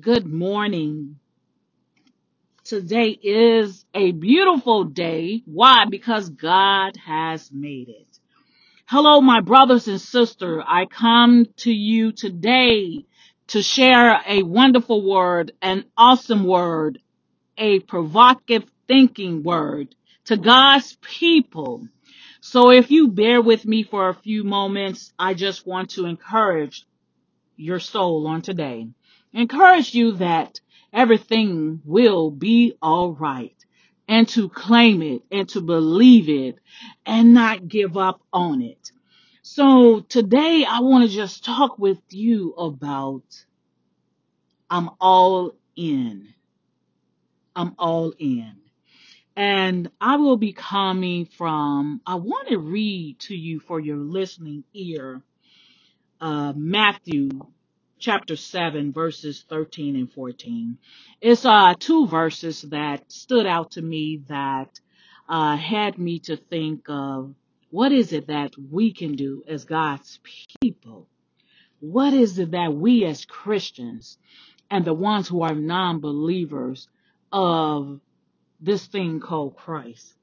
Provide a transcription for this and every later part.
Good morning. Today is a beautiful day. Why? Because God has made it. Hello, my brothers and sisters. I come to you today to share a wonderful word, an awesome word, a provocative thinking word to God's people. So if you bear with me for a few moments, I just want to encourage your soul on today. Encourage you that everything will be all right and to claim it and to believe it and not give up on it. So today I want to just talk with you about I'm all in. I'm all in. And I will be coming from, I want to read to you for your listening ear uh, Matthew chapter 7 verses 13 and 14. It's uh, two verses that stood out to me that uh, had me to think of what is it that we can do as God's people? What is it that we as Christians and the ones who are non-believers of this thing called Christ?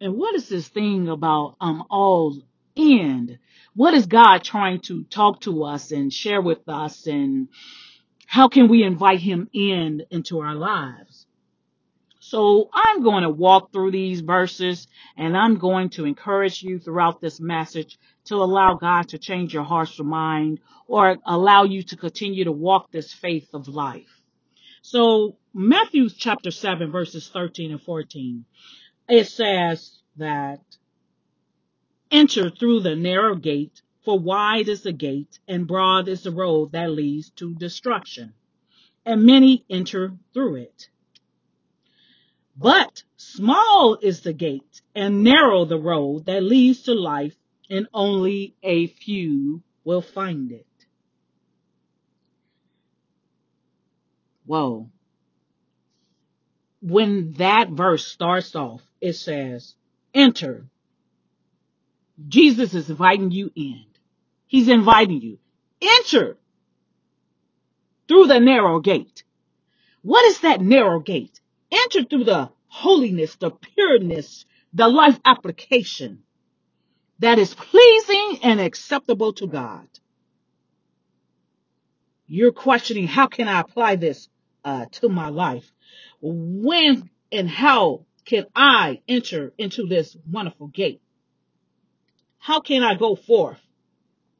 And what is this thing about um all end? What is God trying to talk to us and share with us and how can we invite him in into our lives? So I'm going to walk through these verses and I'm going to encourage you throughout this message to allow God to change your heart's or mind or allow you to continue to walk this faith of life. So Matthew chapter 7 verses 13 and 14, it says that Enter through the narrow gate, for wide is the gate, and broad is the road that leads to destruction, and many enter through it. But small is the gate, and narrow the road that leads to life, and only a few will find it. Whoa. When that verse starts off, it says, Enter. Jesus is inviting you in. He's inviting you. Enter through the narrow gate. What is that narrow gate? Enter through the holiness, the pureness, the life application that is pleasing and acceptable to God. You're questioning, how can I apply this uh, to my life? When and how can I enter into this wonderful gate? How can I go forth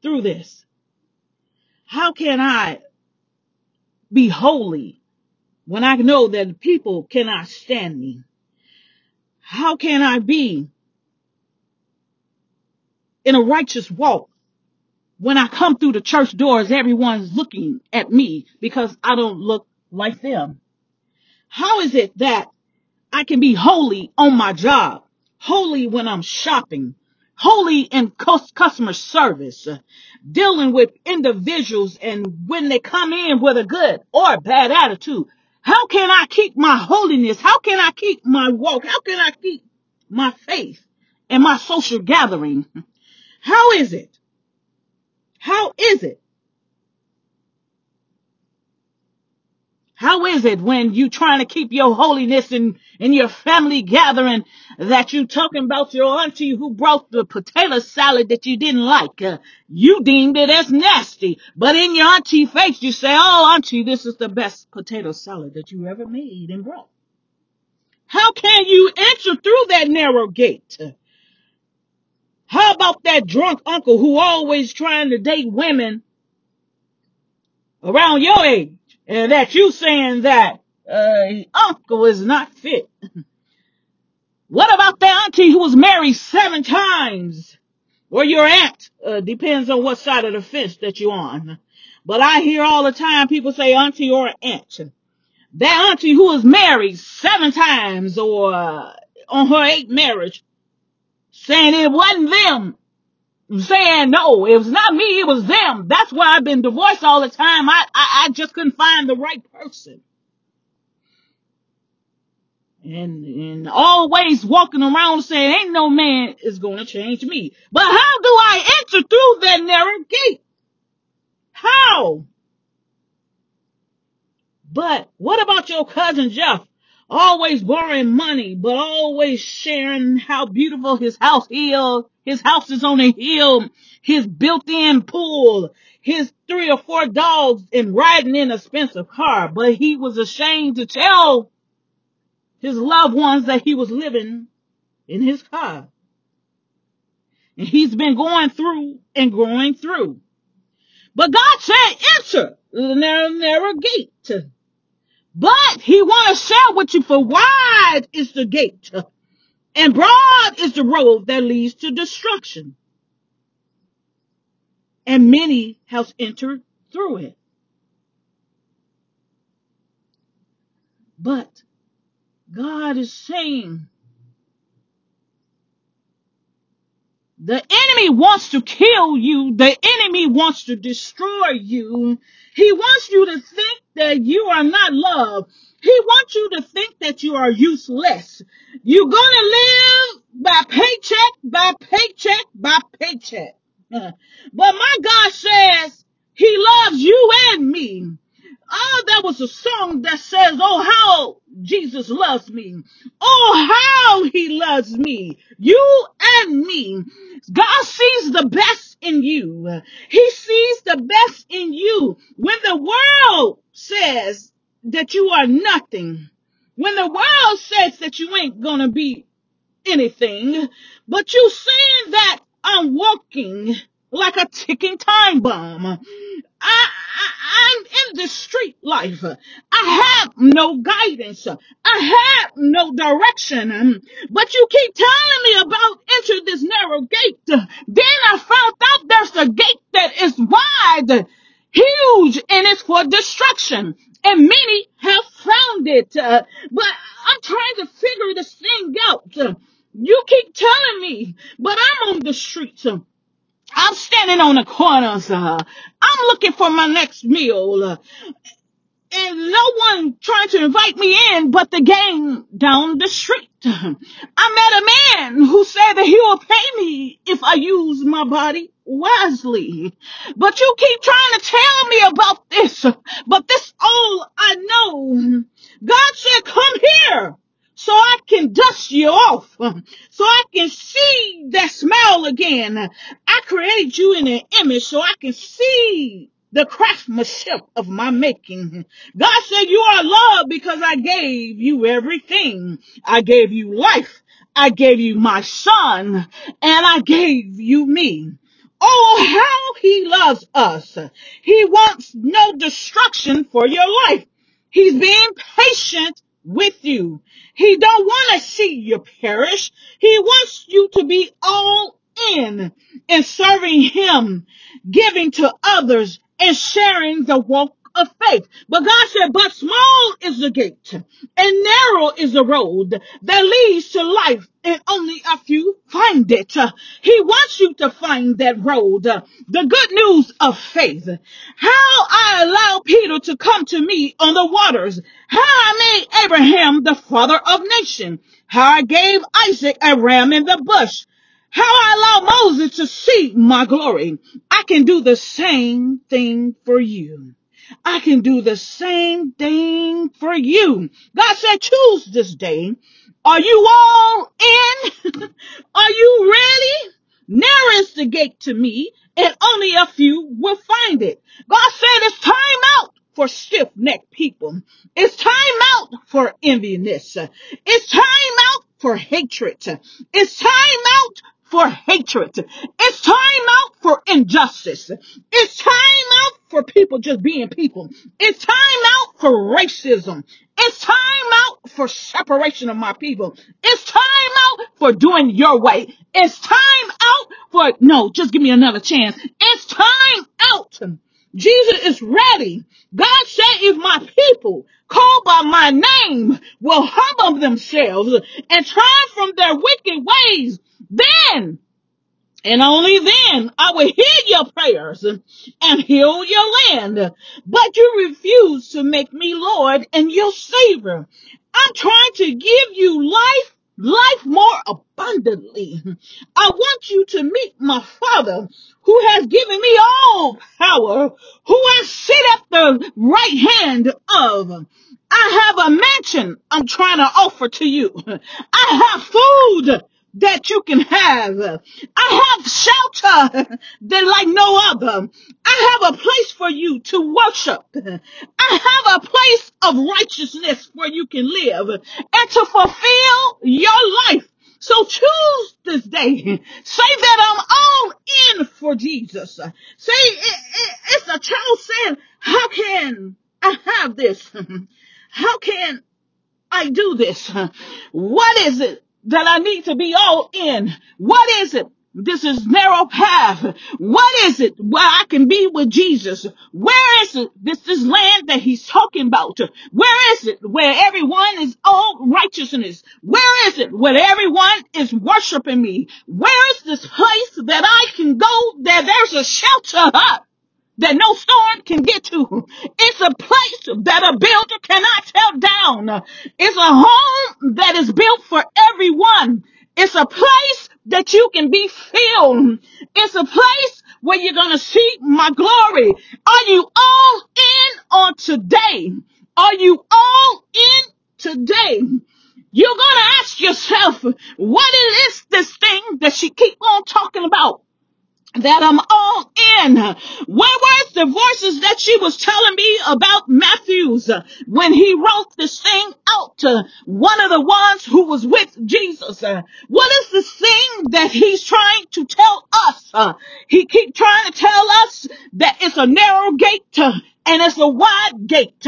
through this? How can I be holy when I know that people cannot stand me? How can I be in a righteous walk when I come through the church doors, everyone's looking at me because I don't look like them. How is it that I can be holy on my job, holy when I'm shopping, holy in cus- customer service, uh, dealing with individuals and when they come in with a good or bad attitude? How can I keep my holiness? How can I keep my walk? How can I keep my faith and my social gathering? How is it? How is it How is it when you trying to keep your holiness in, in your family gathering that you talking about your auntie who brought the potato salad that you didn't like? Uh, you deemed it as nasty, but in your auntie face you say, oh auntie, this is the best potato salad that you ever made and brought. How can you enter through that narrow gate? How about that drunk uncle who always trying to date women around your age and that you saying that uh, uncle is not fit? What about the auntie who was married seven times? Or your aunt? Uh, depends on what side of the fence that you're on. But I hear all the time people say auntie or aunt. That auntie who was married seven times or uh, on her eighth marriage saying it wasn't them. Saying no, it was not me, it was them. That's why I've been divorced all the time. I, I, I just couldn't find the right person. and and always walking around saying ain't no man is going to change me but how do i enter through that narrow gate how But what about your cousin Jeff? Always borrowing money, but always sharing how beautiful his house is. His house is on a hill, his built-in pool, his three or four dogs, and riding in a expensive car. But he was ashamed to tell his loved ones that he was living in his car. And he's been going through and going through. But God said, enter the narrow, narrow gate. But he want to share with you for wide is the gate and broad is the road that leads to destruction. And many have entered through it. But God is saying The enemy wants to kill you. The enemy wants to destroy you. He wants you to think that you are not loved. He wants you to think that you are useless. You're gonna live by paycheck, by paycheck, by paycheck. But my God says he loves you and me. Oh, that was a song that says, oh, how Jesus loves me. Oh, how he loves me. You and me. God sees the best in you. He sees the best in you. When the world says that you are nothing, when the world says that you ain't gonna be anything, but you seeing that I'm walking like a ticking time bomb. I, I, I'm in the street life. I have no guidance. I have no direction. But you keep telling me about enter this narrow gate. Then I found out there's a gate that is wide, huge, and it's for destruction. And many have found it. But I'm trying to figure this thing out. You keep telling me, but I'm on the streets. I'm standing on the corners. Uh, I'm looking for my next meal. Uh, and no one trying to invite me in but the gang down the street. I met a man who said that he will pay me if I use my body wisely. But you keep trying to tell me about this, but this all I know. God said, come here so I can dust you off, so I can see that smell again. I created you in an image so I can see the craftsmanship of my making. God said you are loved because I gave you everything. I gave you life. I gave you my son and I gave you me. Oh, how he loves us. He wants no destruction for your life. He's being patient with you. He don't want to see you perish. He wants you to be all in in serving him, giving to others and sharing the walk of faith. But God said, but small is the gate and narrow is the road that leads to life and only a few find it. He wants you to find that road, the good news of faith. How I allowed Peter to come to me on the waters. How I made Abraham the father of nation. How I gave Isaac a ram in the bush. How I allowed Moses to see my glory. I can do the same thing for you. I can do the same thing for you. God said, choose this day. Are you all in? Are you ready? Narrow is the gate to me, and only a few will find it. God said it's time out for stiff-necked people. It's time out for enviness. It's time out for hatred. It's time out for hatred. It's time out for injustice. It's time out for people just being people. It's time out for racism. It's time out for separation of my people. It's time out for doing your way. It's time out for, no, just give me another chance. It's time out. Jesus is ready. God said if my people called by my name will humble themselves and turn from their wicked ways, then and only then I will hear your prayers and heal your land. But you refuse to make me Lord and your Savior. I'm trying to give you life, life more abundantly. I want you to meet my Father who has given me all power, who has sit at the right hand of. I have a mansion I'm trying to offer to you. I have food that you can have. I have shelter that like no other. I have a place for you to worship. I have a place of righteousness where you can live and to fulfill your life. So choose this day. Say that I'm all in for Jesus. Say it, it, it's a child saying, how can I have this? How can I do this? What is it that I need to be all in? What is it? This is narrow path. What is it where I can be with Jesus? Where is it? This is land that he's talking about. Where is it where everyone is all righteousness? Where is it where everyone is worshiping me? Where is this place that I can go that there's a shelter? That no storm can get to. It's a place that a builder cannot tear down. It's a home that is built for everyone. It's a place that you can be filled. It's a place where you're going to see my glory. Are you all in on today? Are you all in today? You're going to ask yourself, what is this thing that she keep on talking about? That I'm all in. Where was the voices that she was telling me about Matthews uh, when he wrote this thing out to one of the ones who was with Jesus? Uh, What is this thing that he's trying to tell us? Uh, He keep trying to tell us that it's a narrow gate uh, and it's a wide gate.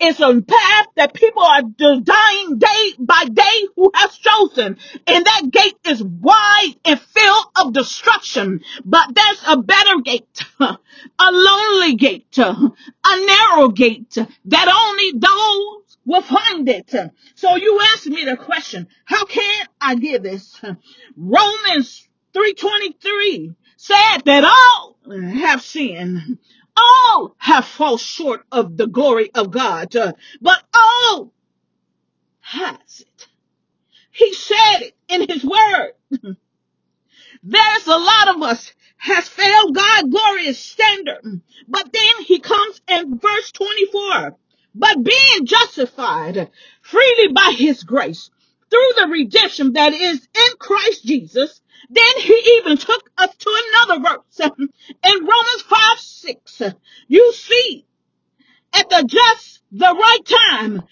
It's a path that people are dying day by day who has chosen. And that gate is wide and filled of destruction. But there's a better gate, a lonely gate, a narrow gate that only those will find it. So you asked me the question, how can I give this? Romans 323 said that all have sinned all have fallen short of the glory of God, uh, but all has it. He said it in his word. There's a lot of us has failed God's glorious standard. But then he comes in verse 24. But being justified freely by his grace through the redemption that is in Christ Jesus, then he even took us to another verse in Romans 5 6. You see at the just the right time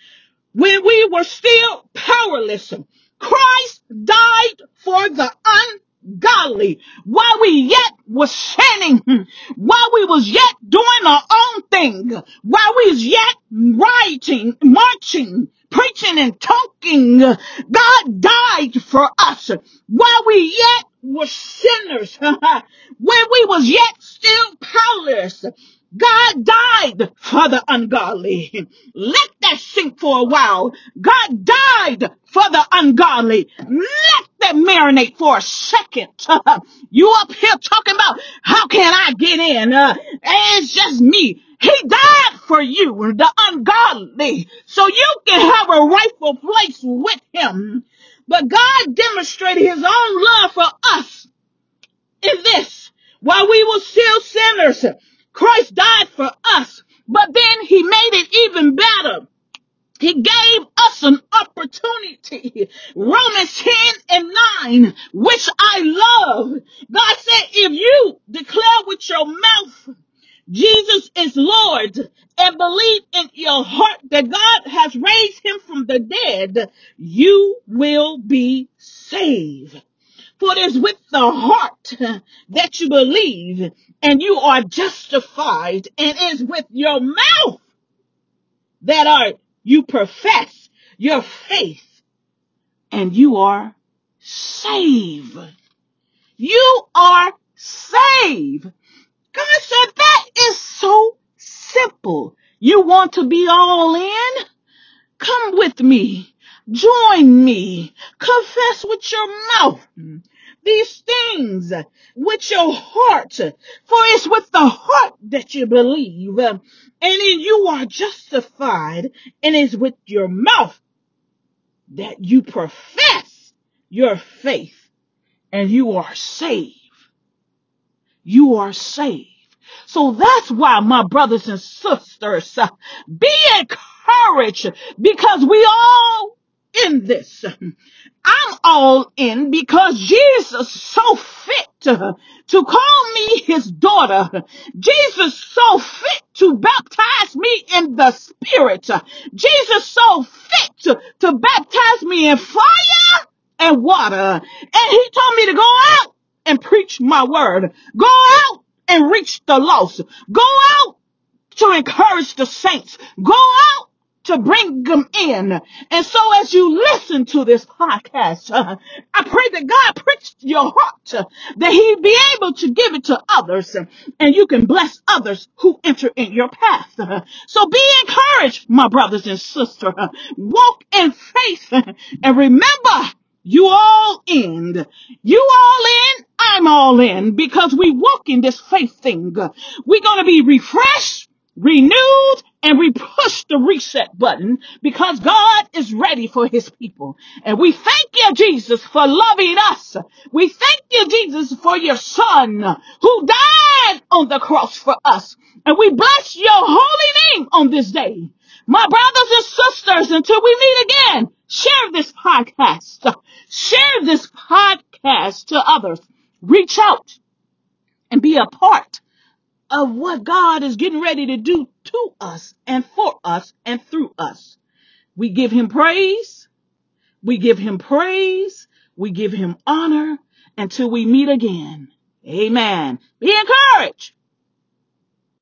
when we were still powerless. Christ died for the ungodly while we yet was sinning, while we was yet doing our own thing, while we was yet rioting, marching, preaching and talking. God died for us while we yet were sinners, when we was yet still powerless. God died for the ungodly. Let that sink for a while. God died for the ungodly. Let that marinate for a second. you up here talking about how can I get in? Uh, it's just me. He died for you, the ungodly, so you can have a rightful place with him. But God demonstrated his own love for us in this. While we were still sinners, Christ died for us, but then he made it even better. He gave us an opportunity. Romans 10 and 9, which I love. God said, if you declare with your mouth Jesus is Lord and believe in your heart that God has raised him from the dead, you will be saved. For it is with the heart that you believe and you are justified and it is with your mouth that are you profess your faith and you are saved. You are saved. God said that is so simple. You want to be all in? Come with me. Join me. Confess with your mouth these things with your heart. For it's with the heart that you believe. And then you are justified. And it's with your mouth that you profess your faith. And you are saved. You are saved. So that's why, my brothers and sisters, uh, be encouraged because we all in this. I'm all in because Jesus so fit to, call me his daughter. Jesus so fit to baptize me in the spirit. Jesus so fit to baptize me in fire and water. And he told me to go out and preach my word. Go out and reach the lost. Go out to encourage the saints. Go out to bring them in. And so as you listen to this podcast, uh, I pray that God pricks your heart uh, that he be able to give it to others uh, and you can bless others who enter in your path. Uh, so be encouraged, my brothers and sisters. Uh, walk in faith uh, and remember you all in. You all in. I'm all in because we walk in this faith thing. We're going to be refreshed renewed and we push the reset button because God is ready for his people. And we thank you, Jesus, for loving us. We thank you, Jesus, for your son who died on the cross for us. And we bless your holy name on this day. My brothers and sisters, until we meet again, share this podcast. Share this podcast to others. Reach out and be a part of what God is getting ready to do to us and for us and through us. We give him praise. We give him praise. We give him honor until we meet again. Amen. Be encouraged.